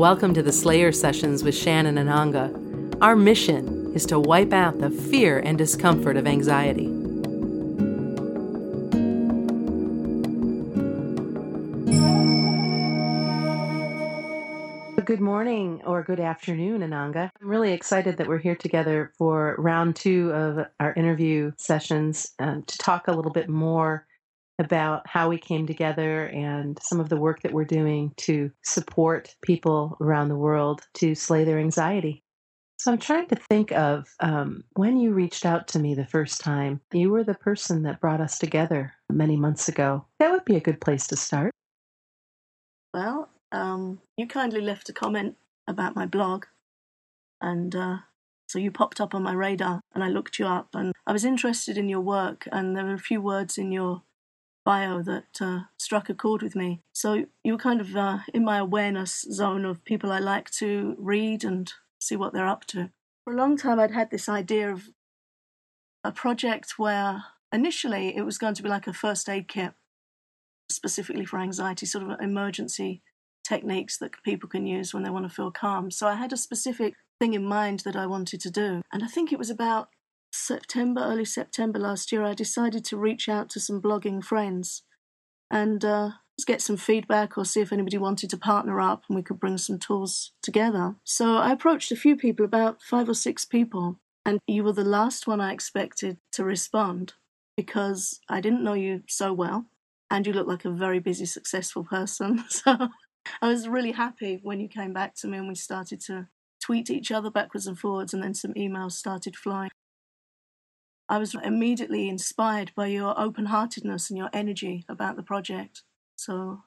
Welcome to the Slayer Sessions with Shann and Ananga. Our mission is to wipe out the fear and discomfort of anxiety. Good morning or good afternoon, Ananga. I'm really excited that we're here together for round two of our interview sessions um, to talk a little bit more about how we came together and some of the work that we're doing to support people around the world to slay their anxiety. So I'm trying to think of um, when you reached out to me the first time. You were the person that brought us together many months ago. That would be a good place to start. Well, um, you kindly left a comment about my blog, and uh, so you popped up on my radar, and I looked you up, and I was interested in your work, and there were a few words in your bio that uh, struck a chord with me. So you were kind of uh, in my awareness zone of people I like to read and see what they're up to. For a long time, I'd had this idea of a project where initially it was going to be like a first aid kit, specifically for anxiety, sort of emergency techniques that people can use when they want to feel calm. So I had a specific thing in mind that I wanted to do. And I think it was about September, early September last year, I decided to reach out to some blogging friends and uh, get some feedback or see if anybody wanted to partner up and we could bring some tools together. So I approached a few people, about five or six people, and you were the last one I expected to respond because I didn't know you so well and you look like a very busy, successful person. So I was really happy when you came back to me and we started to tweet each other backwards and forwards, and then some emails started flying. I was immediately inspired by your open heartedness and your energy about the project. So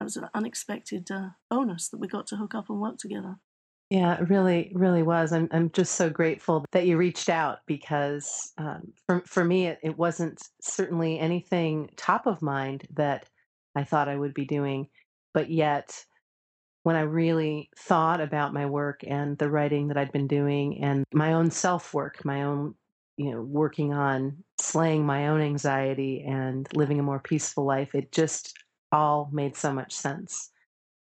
that was an unexpected uh, bonus that we got to hook up and work together. Yeah, it really, really was. I'm, I'm just so grateful that you reached out because um, for, for me, it, it wasn't certainly anything top of mind that I thought I would be doing. But yet, when I really thought about my work and the writing that I'd been doing and my own self work, my own you know, working on slaying my own anxiety and living a more peaceful life, it just all made so much sense,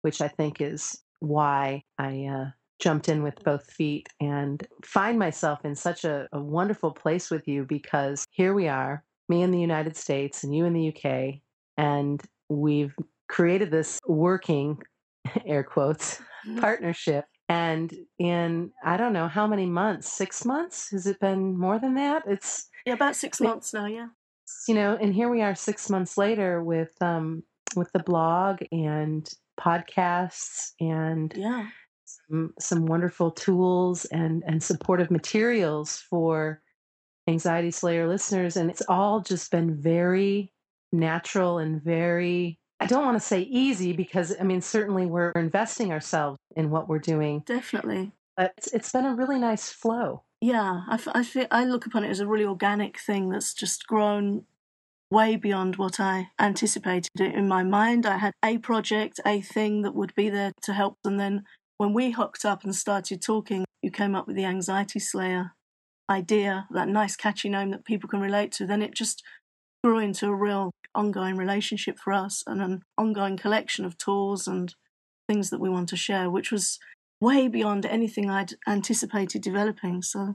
which I think is why I uh, jumped in with both feet and find myself in such a, a wonderful place with you because here we are, me in the United States and you in the UK, and we've created this working, air quotes, mm-hmm. partnership and in I don't know how many months, six months? Has it been more than that? It's yeah, about six months now. Yeah, you know, and here we are six months later with um with the blog and podcasts and yeah some, some wonderful tools and and supportive materials for anxiety slayer listeners and it's all just been very natural and very I don't want to say easy because I mean certainly we're investing ourselves in what we're doing. Definitely. But it's, it's been a really nice flow. Yeah, I, I, feel, I look upon it as a really organic thing that's just grown way beyond what I anticipated in my mind. I had a project, a thing that would be there to help. And then when we hooked up and started talking, you came up with the Anxiety Slayer idea, that nice catchy name that people can relate to. Then it just grew into a real ongoing relationship for us and an ongoing collection of tools and things that we want to share, which was way beyond anything I'd anticipated developing. So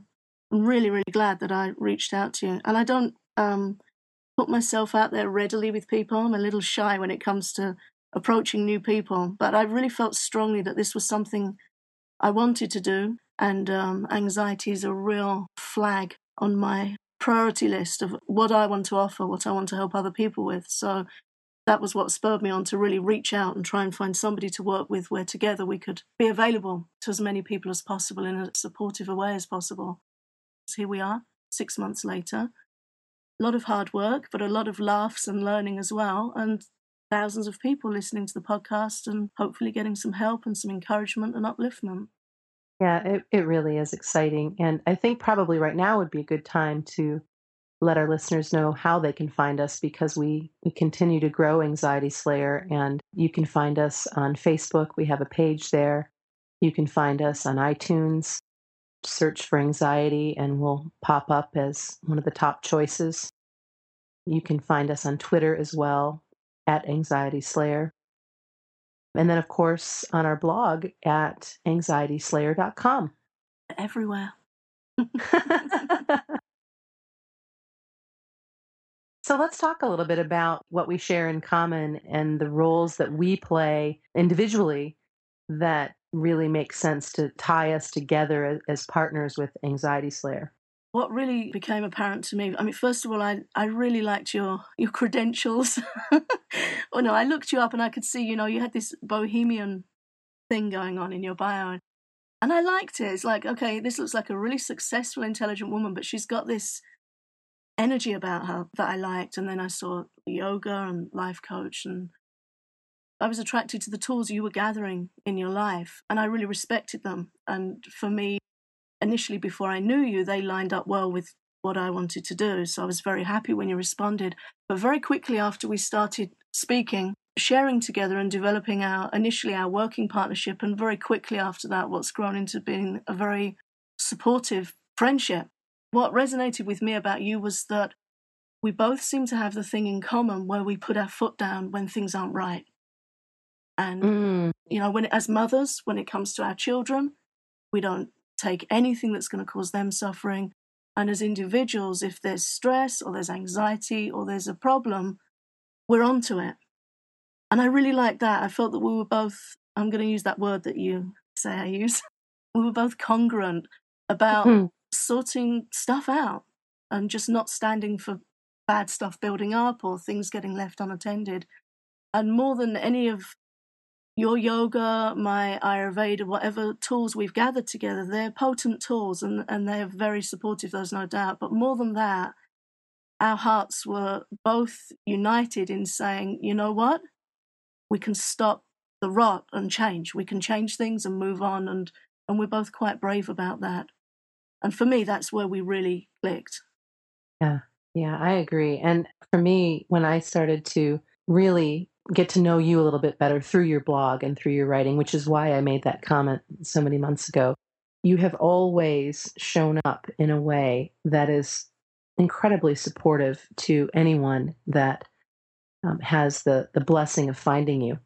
I'm really, really glad that I reached out to you. And I don't um, put myself out there readily with people. I'm a little shy when it comes to approaching new people, but I really felt strongly that this was something I wanted to do. And um, anxiety is a real flag on my priority list of what I want to offer, what I want to help other people with. So that was what spurred me on to really reach out and try and find somebody to work with where together we could be available to as many people as possible in a supportive a way as possible. So here we are, six months later. A lot of hard work, but a lot of laughs and learning as well. And thousands of people listening to the podcast and hopefully getting some help and some encouragement and upliftment. Yeah, it, it really is exciting. And I think probably right now would be a good time to let our listeners know how they can find us because we, we continue to grow Anxiety Slayer. And you can find us on Facebook. We have a page there. You can find us on iTunes. Search for anxiety and we'll pop up as one of the top choices. You can find us on Twitter as well at Anxiety Slayer. And then, of course, on our blog at anxietyslayer.com. Everywhere. so let's talk a little bit about what we share in common and the roles that we play individually that really make sense to tie us together as partners with Anxiety Slayer what really became apparent to me i mean first of all i, I really liked your your credentials. Oh no i looked you up and i could see you know you had this bohemian thing going on in your bio. And i liked it. It's like okay this looks like a really successful intelligent woman but she's got this energy about her that i liked. And then i saw yoga and life coach and i was attracted to the tools you were gathering in your life and i really respected them. And for me initially before I knew you, they lined up well with what I wanted to do. So I was very happy when you responded. But very quickly after we started speaking, sharing together and developing our initially our working partnership, and very quickly after that, what's grown into being a very supportive friendship. What resonated with me about you was that we both seem to have the thing in common where we put our foot down when things aren't right. And, mm. you know, when as mothers, when it comes to our children, we don't take anything that's going to cause them suffering. And as individuals, if there's stress or there's anxiety or there's a problem, we're onto it. And I really like that. I felt that we were both, I'm going to use that word that you say I use, we were both congruent about mm-hmm. sorting stuff out and just not standing for bad stuff building up or things getting left unattended. And more than any of your yoga, my Ayurveda, whatever tools we've gathered together, they're potent tools and, and they're very supportive, there's no doubt. But more than that, our hearts were both united in saying, you know what? We can stop the rot and change. We can change things and move on. And, and we're both quite brave about that. And for me, that's where we really clicked. Yeah, yeah, I agree. And for me, when I started to really get to know you a little bit better through your blog and through your writing, which is why I made that comment so many months ago. You have always shown up in a way that is incredibly supportive to anyone that um, has the the blessing of finding you.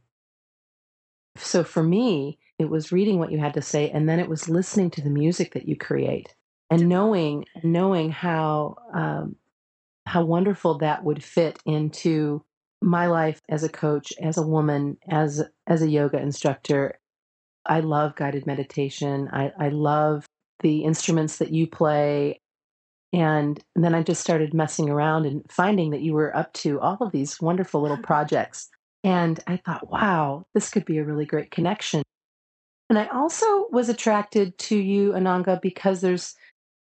So for me, it was reading what you had to say, and then it was listening to the music that you create, and knowing knowing how um, how wonderful that would fit into my life as a coach, as a woman, as as a yoga instructor, I love guided meditation. I, I love the instruments that you play. And, and then I just started messing around and finding that you were up to all of these wonderful little projects. And I thought, wow, this could be a really great connection. And I also was attracted to you, Ananga, because there's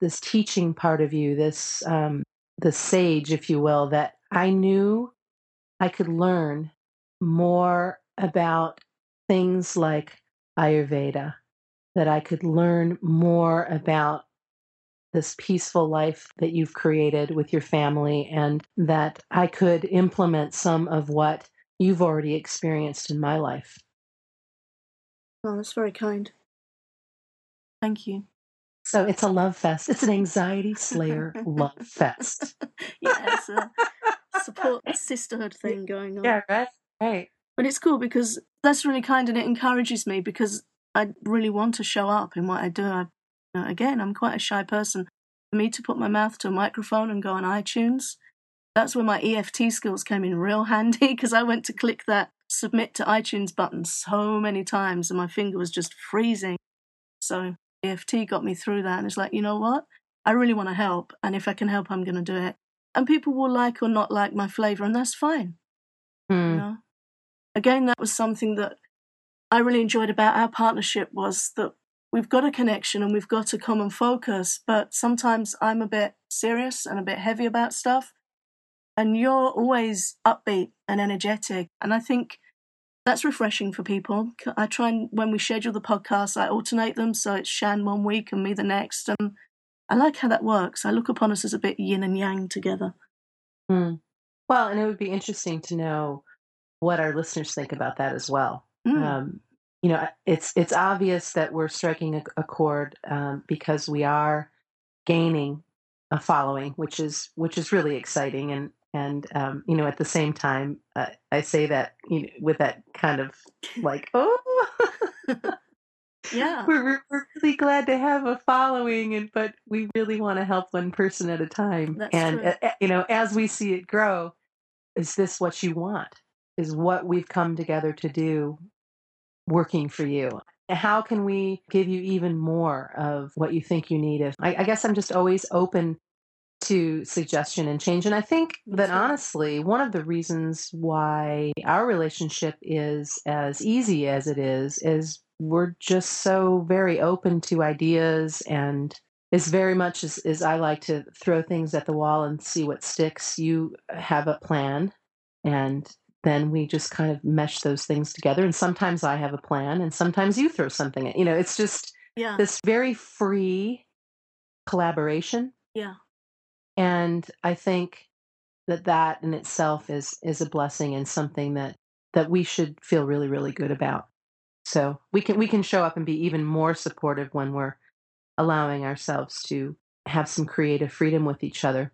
this teaching part of you, this um, the sage, if you will, that I knew I could learn more about things like Ayurveda, that I could learn more about this peaceful life that you've created with your family, and that I could implement some of what you've already experienced in my life. Well, that's very kind. Thank you. So it's a love fest. It's an anxiety slayer love fest. yes. Uh, support sisterhood thing going on. Yeah, right. Right. But it's cool because that's really kind and it encourages me because I really want to show up in what I do. I, again, I'm quite a shy person. For me to put my mouth to a microphone and go on iTunes, that's where my EFT skills came in real handy because I went to click that submit to iTunes button so many times and my finger was just freezing. So EFT got me through that and it's like, you know what? I really want to help. And if I can help, I'm going to do it and people will like or not like my flavor, and that's fine. Mm. You hmm. know? Again, that was something that I really enjoyed about our partnership was that we've got a connection and we've got a common focus, but sometimes I'm a bit serious and a bit heavy about stuff. And you're always upbeat and energetic. And I think that's refreshing for people. I try and, when we schedule the podcast, I alternate them. So it's Shann one week and me the next. And I like how that works. I look upon us as a bit yin and yang together. Hmm. Well, and it would be interesting to know what our listeners think about that as well. Mm. Um, you know, it's it's obvious that we're striking a, a chord um, because we are gaining a following, which is which is really exciting, and And um, you know, at the same time, uh, I say that you know, with that kind of like, oh, yeah, we're, we're really glad to have a following, and but we really want to help one person at a time. that's And true. uh, you know, as we see it grow, is this what you want? Is what we've come together to do working for you? How can we give you even more of what you think you need? If I, I guess I'm just always open to suggestion and change. And I think that honestly, one of the reasons why our relationship is as easy as it is, is we're just so very open to ideas and it's very much as, as I like to throw things at the wall and see what sticks. You have a plan and then we just kind of mesh those things together. And sometimes I have a plan and sometimes you throw something at, you know, it's just Yeah, this very free collaboration yeah, and i think that that in itself is is a blessing and something that that we should feel really really good about so we can we can show up and be even more supportive when we're allowing ourselves to have some creative freedom with each other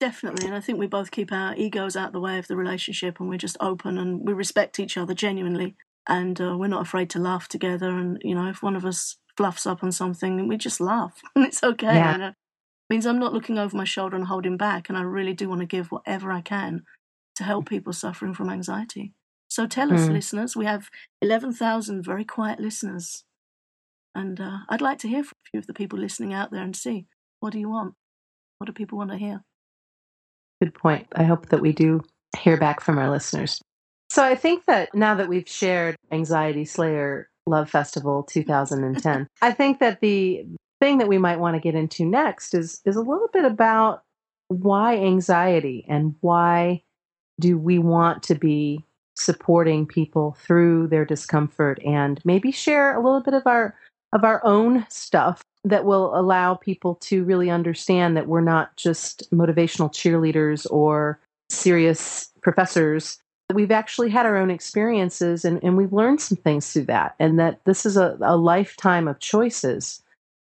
definitely. And I think we both keep our egos out of the way of the relationship, and we're just open and we respect each other genuinely, and uh, we're not afraid to laugh together. And you know, if one of us fluffs up on something, we just laugh, and it's okay. Yeah. You know, means I'm not looking over my shoulder and holding back, and I really do want to give whatever I can to help people suffering from anxiety. So tell us, Mm. listeners, we have 11,000 very quiet listeners. And uh, I'd like to hear from a few of the people listening out there and see what do you want? What do people want to hear? good point i hope that we do hear back from our listeners so i think that now that we've shared anxiety slayer love festival 2010 i think that the thing that we might want to get into next is is a little bit about why anxiety and why do we want to be supporting people through their discomfort and maybe share a little bit of our of our own stuff that will allow people to really understand that we're not just motivational cheerleaders or serious professors. We've actually had our own experiences and, and we've learned some things through that and that this is a, a lifetime of choices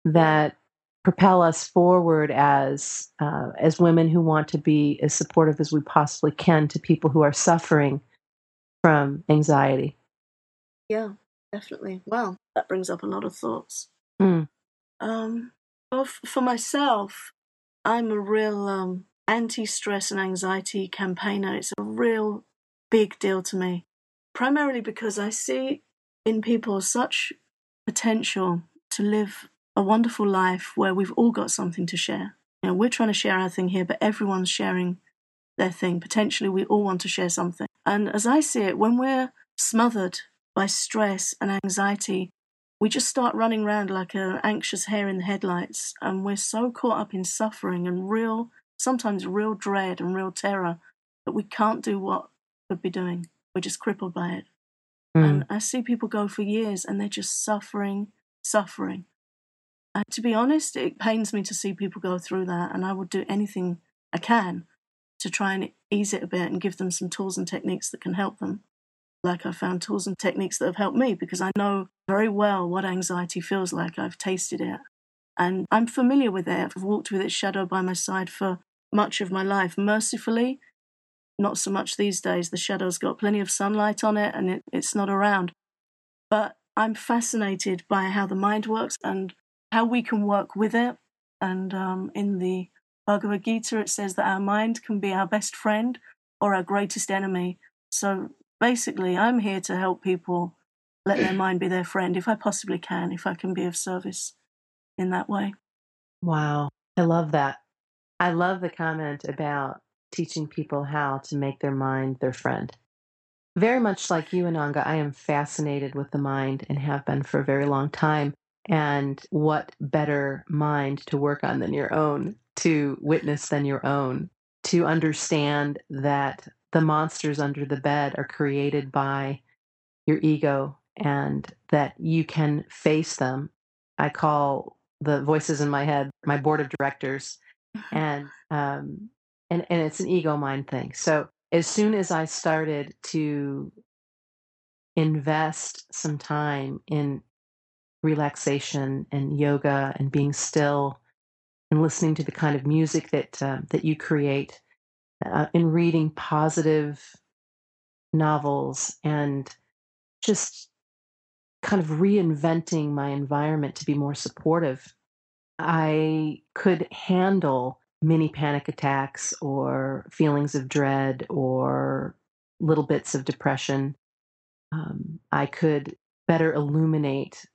that propel us forward as uh, as women who want to be as supportive as we possibly can to people who are suffering from anxiety. Yeah, definitely. Wow, that brings up a lot of thoughts. Mm. Um, well, f- for myself, I'm a real um, anti stress and anxiety campaigner. It's a real big deal to me, primarily because I see in people such potential to live a wonderful life where we've all got something to share. You know, we're trying to share our thing here, but everyone's sharing their thing. Potentially, we all want to share something. And as I see it, when we're smothered by stress and anxiety, we just start running around like an anxious hare in the headlights. And we're so caught up in suffering and real, sometimes real dread and real terror that we can't do what we'd be doing. We're just crippled by it. Mm. And I see people go for years and they're just suffering, suffering. And to be honest, it pains me to see people go through that. And I would do anything I can to try and ease it a bit and give them some tools and techniques that can help them. Like I've found tools and techniques that have helped me because I know very well what anxiety feels like. I've tasted it and I'm familiar with it. I've walked with its shadow by my side for much of my life. Mercifully, not so much these days. The shadow's got plenty of sunlight on it and it, it's not around. But I'm fascinated by how the mind works and how we can work with it. And um, in the Bhagavad Gita, it says that our mind can be our best friend or our greatest enemy. So basically, I'm here to help people let their mind be their friend if I possibly can, if I can be of service in that way. Wow. I love that. I love the comment about teaching people how to make their mind their friend. Very much like you, Ananga, I am fascinated with the mind and have been for a very long time. And what better mind to work on than your own, to witness than your own, to understand that the monsters under the bed are created by your ego and that you can face them. I call the voices in my head my board of directors and um and and it's an ego mind thing so as soon as i started to invest some time in relaxation and yoga and being still and listening to the kind of music that uh, that you create uh, in reading positive novels and just kind of reinventing my environment to be more supportive, I could handle many panic attacks or feelings of dread or little bits of depression. Um, I could better illuminate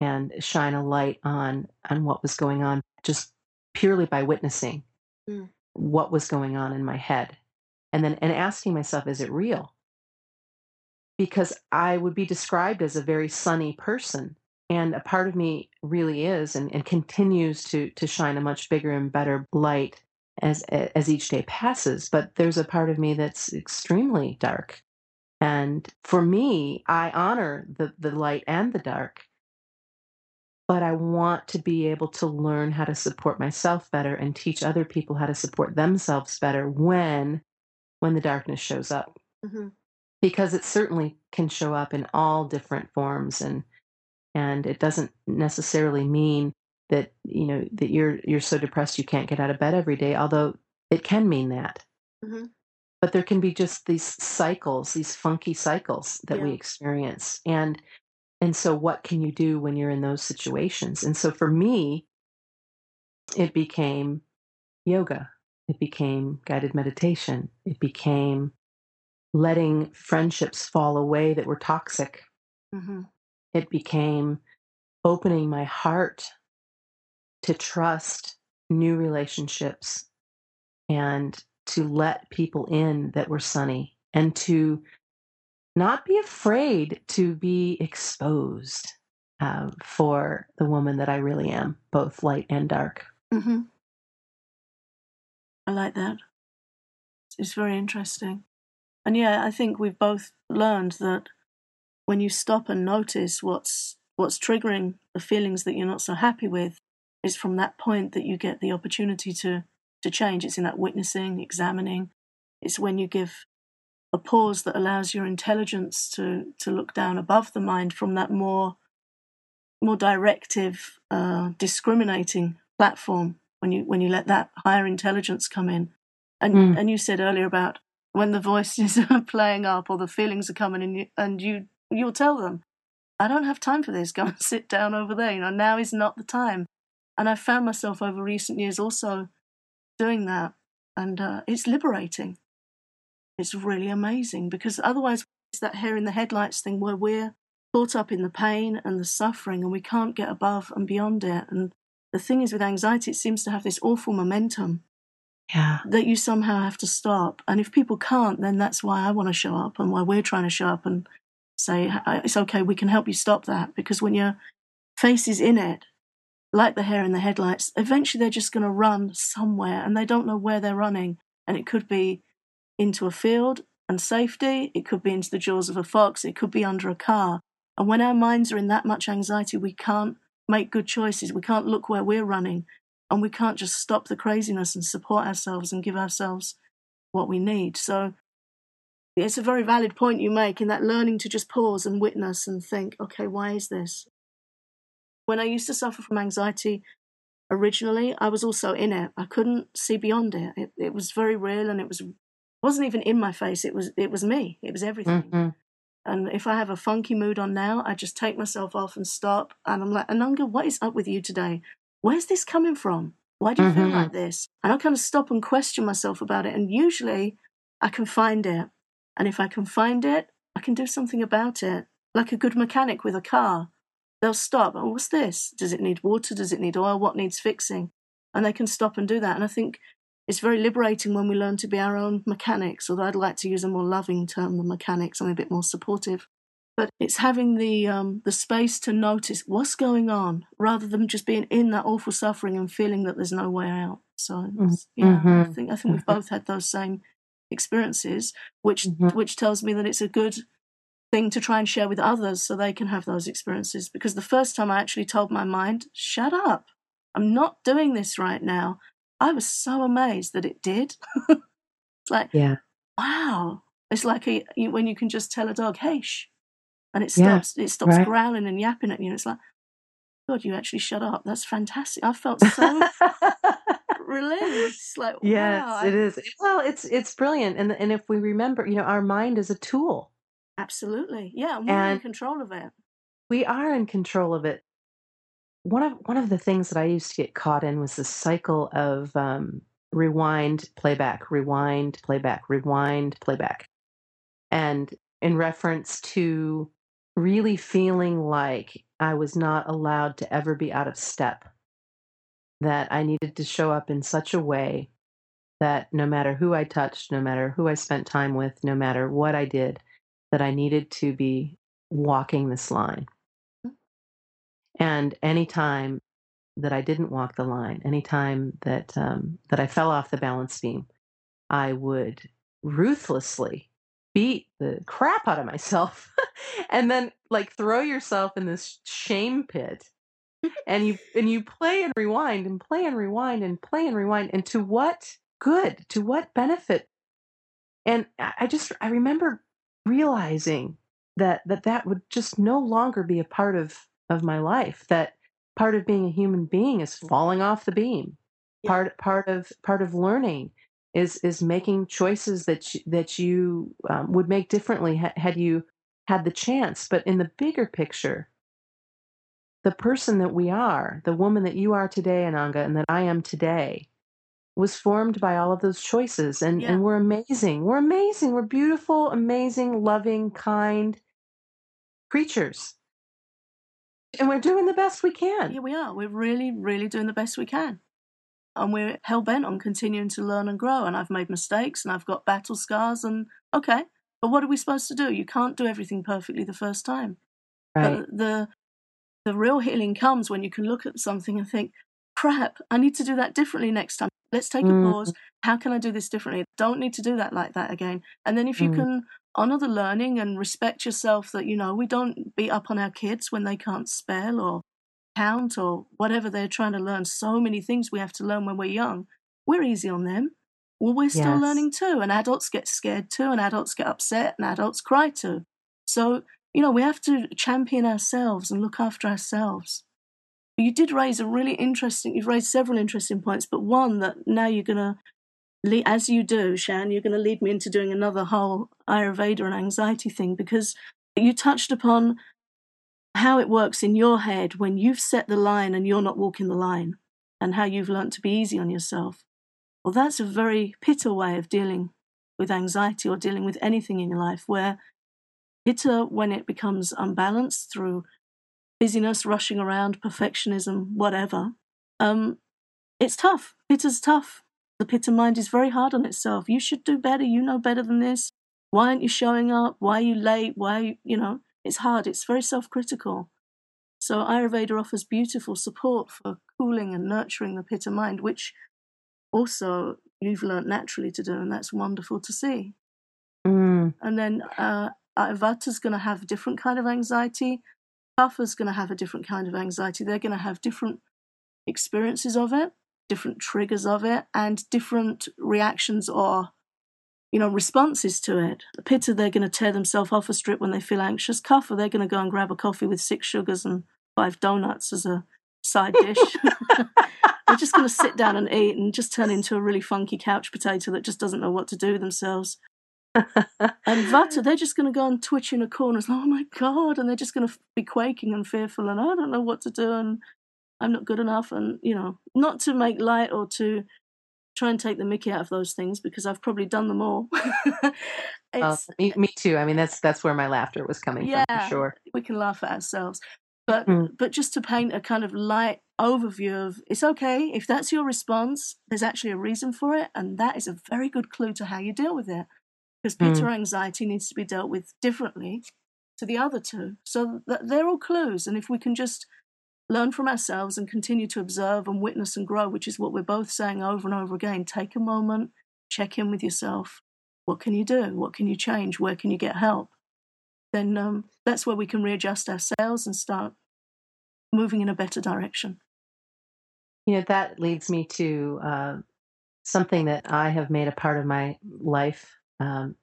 and shine a light on on what was going on just purely by witnessing mm. what was going on in my head and then and asking myself is it real because i would be described as a very sunny person and a part of me really is and, and continues to to shine a much bigger and better light as as each day passes but there's a part of me that's extremely dark and for me i honor the the light and the dark but i want to be able to learn how to support myself better and teach other people how to support themselves better when when the darkness shows up mm-hmm. because it certainly can show up in all different forms and and it doesn't necessarily mean that you know that you're you're so depressed you can't get out of bed every day although it can mean that mm-hmm. but there can be just these cycles these funky cycles that yeah. we experience and and so what can you do when you're in those situations? And so for me it became yoga. It became guided meditation. It became letting friendships fall away that were toxic. Mm-hmm. it became opening my heart to trust new relationships and to let people in that were sunny and to not be afraid to be exposed uh, for the woman that I really am, both light and dark. Mm-hmm. I like that. It's very interesting. And yeah, I think we've both learned that when you stop and notice what's what's triggering the feelings that you're not so happy with, it's from that point that you get the opportunity to to change. It's in that witnessing, examining. It's when you give a pause that allows your intelligence to to look down above the mind from that more more directive, uh, discriminating platform. When you when you let that higher intelligence come in, and mm. and you said earlier about when the voices are playing up or the feelings are coming, and you and you you'll tell them, I don't have time for this. Go and sit down over there. You know, now is not the time. And I found myself over recent years also doing that. And uh, it's liberating. It's really amazing because otherwise, it's that hare in the headlights thing where we're caught up in the pain and the suffering and we can't get above and beyond it. And the thing is, with anxiety, it seems to have this awful momentum. Yeah. That you somehow have to stop. And if people can't, then that's why I want to show up and why we're trying to show up and say, it's okay, we can help you stop that. Because when your face is in it, like the hare in the headlights, eventually they're just going to run somewhere and they don't know where they're running. And it could be into a field and safety, it could be into the jaws of a fox, it could be under a car. And when our minds are in that much anxiety, we can't make good choices. We can't look where we're running and we can't just stop the craziness and support ourselves and give ourselves what we need. So it's a very valid point you make in that learning to just pause and witness and think, okay, why is this? When I used to suffer from anxiety originally, I was also in it. I couldn't see beyond it. It, it was very real, and it was wasn't even in my face. It was it was me. It was everything. Mm-hmm. And if I have a funky mood on now, I just take myself off and stop, and I'm like, Ananga, what is up with you today? Where's this coming from? Why do you mm-hmm. feel like this? And I kind of stop and question myself about it. And usually, I can find it. And if I can find it, I can do something about it. Like a good mechanic with a car. They'll stop. Oh, what's this? Does it need water? Does it need oil? What needs fixing? And they can stop and do that. And I think it's very liberating when we learn to be our own mechanics, although I'd like to use a more loving term than mechanics. I'm a bit more supportive. But it's having the um, the space to notice what's going on rather than just being in that awful suffering and feeling that there's no way out. So mm-hmm. yeah, mm-hmm. I think I think we've both had those same experiences, which mm-hmm. which tells me that it's a good thing to try and share with others so they can have those experiences. Because the first time I actually told my mind, shut up, I'm not doing this right now, I was so amazed that it did. it's like, yeah. wow. It's like a, when you can just tell a dog, hey, shh, and it stops, yeah, it stops right. growling and yapping at you. And It's like, God, you actually shut up. That's fantastic. I felt so release. Like, Yes, wow, it I, is. Well, it's it's brilliant, and and if we remember, you know, our mind is a tool, absolutely. Yeah, and we're in and control of it. we are in control of it. One of one of the things that I used to get caught in was the cycle of um, rewind, playback, rewind, playback, rewind, playback, and in reference to really feeling like I was not allowed to ever be out of step, that I needed to show up in such a way that no matter who I touched, no matter who I spent time with, no matter what I did, that I needed to be walking this line. And anytime that I didn't walk the line, anytime that um, that I fell off the balance beam, I would ruthlessly beat the crap out of myself, and then like throw yourself in this shame pit. And you and you play and rewind and play and rewind and play and rewind. And to what good? To what benefit? And I just I remember realizing that that that would just no longer be a part of of my life. That part of being a human being is falling off the beam. Yeah. Part part of part of learning is is making choices that you, that you um, would make differently ha- had you had the chance. But in the bigger picture, the person that we are, the woman that you are today, Ananga, and that I am today, was formed by all of those choices. And Yeah. and we're amazing. We're amazing. We're beautiful, amazing, loving, kind creatures. And we're doing the best we can. Here we are. We're really, really doing the best we can. And we're hell bent on continuing to learn and grow. And I've made mistakes and I've got battle scars. And okay, but what are we supposed to do? You can't do everything perfectly the first time. Right. But the the real healing comes when you can look at something and think, crap, I need to do that differently next time. Let's take a Mm, pause. How can I do this differently? Don't need to do that like that again. And then if you mm, can honor the learning and respect yourself that, you know, we don't beat up on our kids when they can't spell or count or whatever they're trying to learn. So many things we have to learn when we're young. We're easy on them. Well, we're still yes. learning too. And adults get scared too, and adults get upset, and adults cry too. So, you know, we have to champion ourselves and look after ourselves. You did raise a really interesting, you've raised several interesting points, but one that now you're going to, as you do, Shann, you're going to lead me into doing another whole Ayurveda and anxiety thing because you touched upon how it works in your head when you've set the line and you're not walking the line and how you've learnt to be easy on yourself. Well, that's a very pitta way of dealing with anxiety or dealing with anything in your life where pitta, when it becomes unbalanced through busyness, rushing around, perfectionism, whatever, um, it's tough. Pitta's tough. The pitta mind is very hard on itself. You should do better. You know better than this. Why aren't you showing up? Why are you late? Why, are you, you know, it's hard. It's very self critical. So Ayurveda offers beautiful support for cooling and nurturing the pitta mind, which also you've learnt naturally to do, and that's wonderful to see. Mm, And then uh, Vata's going to have a different kind of anxiety. Kapha's going to have a different kind of anxiety. They're going to have different experiences of it, different triggers of it, and different reactions or you know responses to it. Pitta, they're going to tear themselves off a strip when they feel anxious. Kapha, they're going to go and grab a coffee with six sugars and five donuts as a side dish. they're just going to sit down and eat and just turn into a really funky couch potato that just doesn't know what to do with themselves. And Vata, they're just going to go and twitch in a corner. It's like, oh my God. And they're just going to be quaking and fearful. And I don't know what to do. And I'm not good enough. And, you know, not to make light or to try and take the mickey out of those things because I've probably done them all. well, it's, me, me too. I mean, that's that's where my laughter was coming from for sure. we can laugh at ourselves. But, Mm, but just to paint a kind of light overview of it's okay if that's your response, there's actually a reason for it. And that is a very good clue to how you deal with it. Because mm, anxiety needs to be dealt with differently to the other two. So th- they're all clues. And if we can just learn from ourselves and continue to observe and witness and grow, which is what we're both saying over and over again, take a moment, check in with yourself. What can you do? What can you change? Where can you get help? Then um, that's where we can readjust ourselves and start moving in a better direction. You know, that leads me to uh, something that I have made a part of my life um,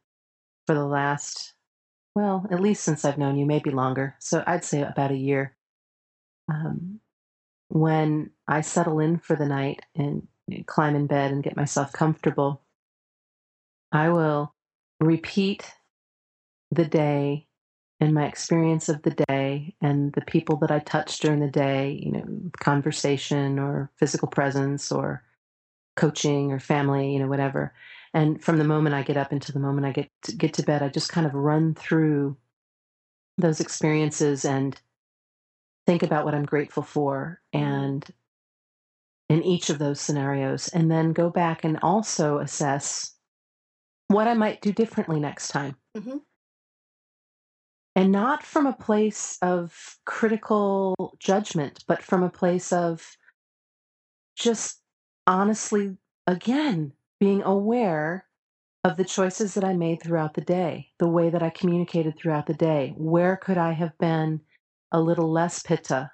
for the last, well, at least since I've known you, maybe longer. So I'd say about a year. Um, when I settle in for the night and climb in bed and get myself comfortable, I will repeat the day and my experience of the day and the people that I touched during the day, you know, conversation or physical presence or coaching or family, you know, whatever. And from the moment I get up until the moment I get to, get to bed, I just kind of run through those experiences and think about what I'm grateful for and in each of those scenarios and then go back and also assess what I might do differently next time. hmm And not from a place of critical judgment, but from a place of just honestly, again, being aware of the choices that I made throughout the day, the way that I communicated throughout the day. Where could I have been a little less pitta?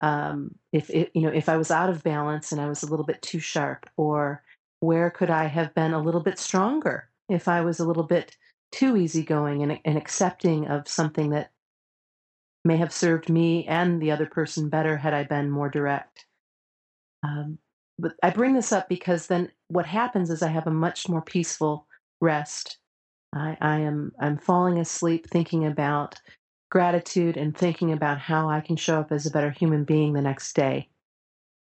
Um, if it, you know, if I was out of balance and I was a little bit too sharp, or where could I have been a little bit stronger if I was a little bit too easygoing and, and accepting of something that may have served me and the other person better had I been more direct. Um, but I bring this up because then what happens is I have a much more peaceful rest. I, I am I'm falling asleep thinking about gratitude and thinking about how I can show up as a better human being the next day.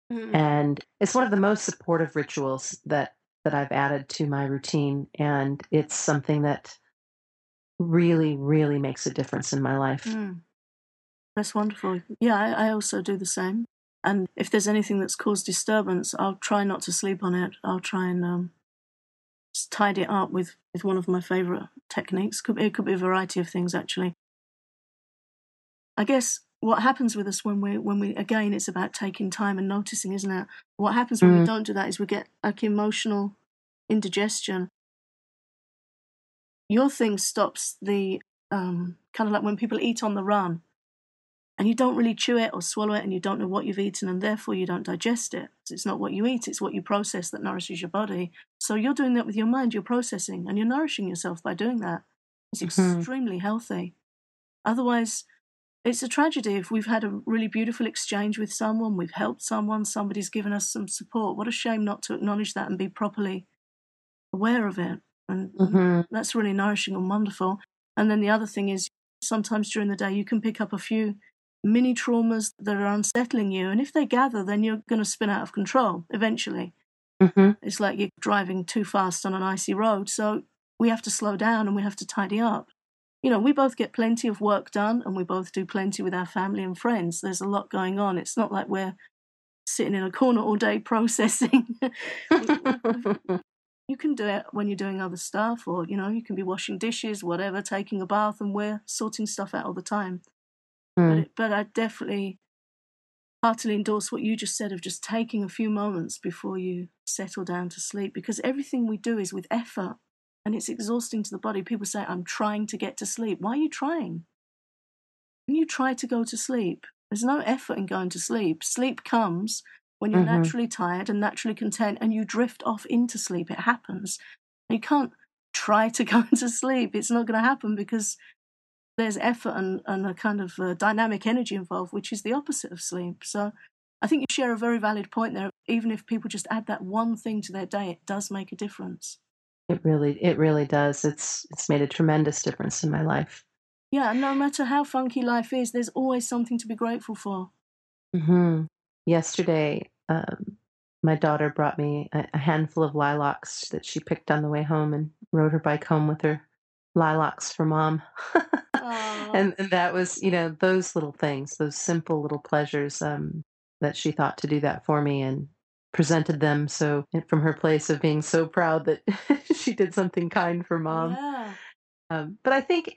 hmm And it's one of the most supportive rituals that that I've added to my routine, and it's something that really, really makes a difference in my life. Mm. That's wonderful. Yeah, I, I also do the same. And if there's anything that's caused disturbance, I'll try not to sleep on it. I'll try and um, just tidy it up with, with one of my favorite techniques. Could be, it could be a variety of things, actually. I guess what happens with us when we when we again it's about taking time and noticing, isn't it? What happens when we Mm, don't do that is we get like emotional indigestion. Your thing stops the um, kind of like when people eat on the run and you don't really chew it or swallow it and you don't know what you've eaten and therefore you don't digest it. It's not what you eat, it's what you process that nourishes your body. So you're doing that with your mind, you're processing and you're nourishing yourself by doing that. It's mhm, extremely healthy. Otherwise, it's a tragedy if we've had a really beautiful exchange with someone, we've helped someone, somebody's given us some support. What a shame not to acknowledge that and be properly aware of it. And, mhm, that's really nourishing and wonderful. And then the other thing is sometimes during the day you can pick up a few mini traumas that are unsettling you. And if they gather, then you're going to spin out of control eventually. mhm, It's like you're driving too fast on an icy road. So we have to slow down and we have to tidy up. You know, we both get plenty of work done and we both do plenty with our family and friends. There's a lot going on. It's not like we're sitting in a corner all day processing. we, we, we've, you can do it when you're doing other stuff, or, you know, you can be washing dishes, whatever, taking a bath, and we're sorting stuff out all the time. Mm, it, but I definitely heartily endorse what you just said of just taking a few moments before you settle down to sleep because everything we do is with effort and it's exhausting to the body. People say, I'm trying to get to sleep. Why are you trying? When you try to go to sleep, there's no effort in going to sleep. Sleep comes when you're mhm, naturally tired and naturally content and you drift off into sleep. It happens. You can't try to go into sleep. It's not going to happen because there's effort and, and a kind of uh, dynamic energy involved, which is the opposite of sleep. So I think you share a very valid point there. Even if people just add that one thing to their day, it does make a difference. It really, it really does. It's it's made a tremendous difference in my life. Yeah, and no matter how funky life is, there's always something to be grateful for. Mm-hmm. Yesterday, um, my daughter brought me a, a handful of lilacs that she picked on the way home and rode her bike home with her lilacs for mom. And, and that was, you know, those little things, those simple little pleasures um, that she thought to do that for me and presented them so from her place of being so proud that she did something kind for mom. yeah. Um, but I think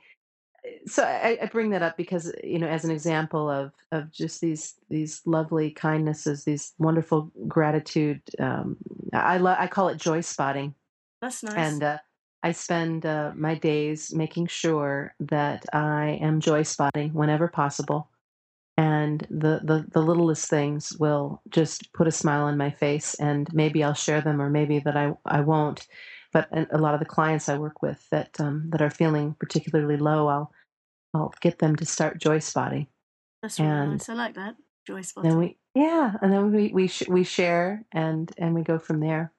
so I, I bring that up because you know as an example of of just these these lovely kindnesses these wonderful gratitude um i lo- i call it joy spotting That's nice. and uh, i spend uh, my days making sure that i am joy spotting whenever possible and the, the the littlest things will just put a smile on my face and maybe i'll share them or maybe that i i won't but a lot of the clients i work with that um, that are feeling particularly low i'll I'll get them to start joy spotting. That's really And nice. I like that. joy spotting. Then we, yeah, and then we we sh- we share and and we go from there.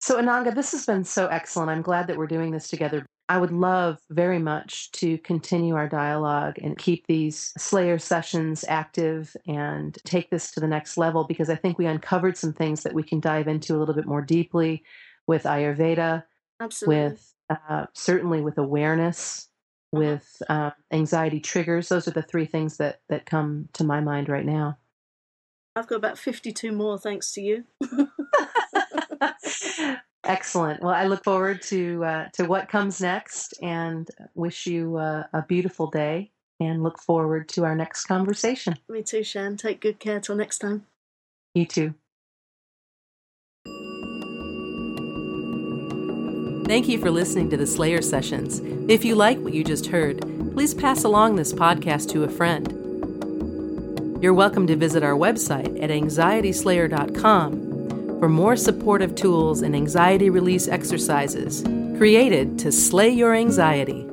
So Ananga, this has been so excellent. I'm glad that we're doing this together. I would love very much to continue our dialogue and keep these Slayer sessions active and take this to the next level because I think we uncovered some things that we can dive into a little bit more deeply with Ayurveda, Absolutely. with uh, certainly with awareness, Uh-huh. with uh, anxiety triggers. Those are the three things that that come to my mind right now. I've got about 52 more thanks to you. Excellent. Well, I look forward to uh, to what comes next, and wish you uh, a beautiful day. And look forward to our next conversation. Me too, Shann. Take good care till next time. You too. Thank you for listening to the Slayer Sessions. If you like what you just heard, please pass along this podcast to a friend. You're welcome to visit our website at anxietyslayer.com for more supportive tools and anxiety release exercises created to slay your anxiety.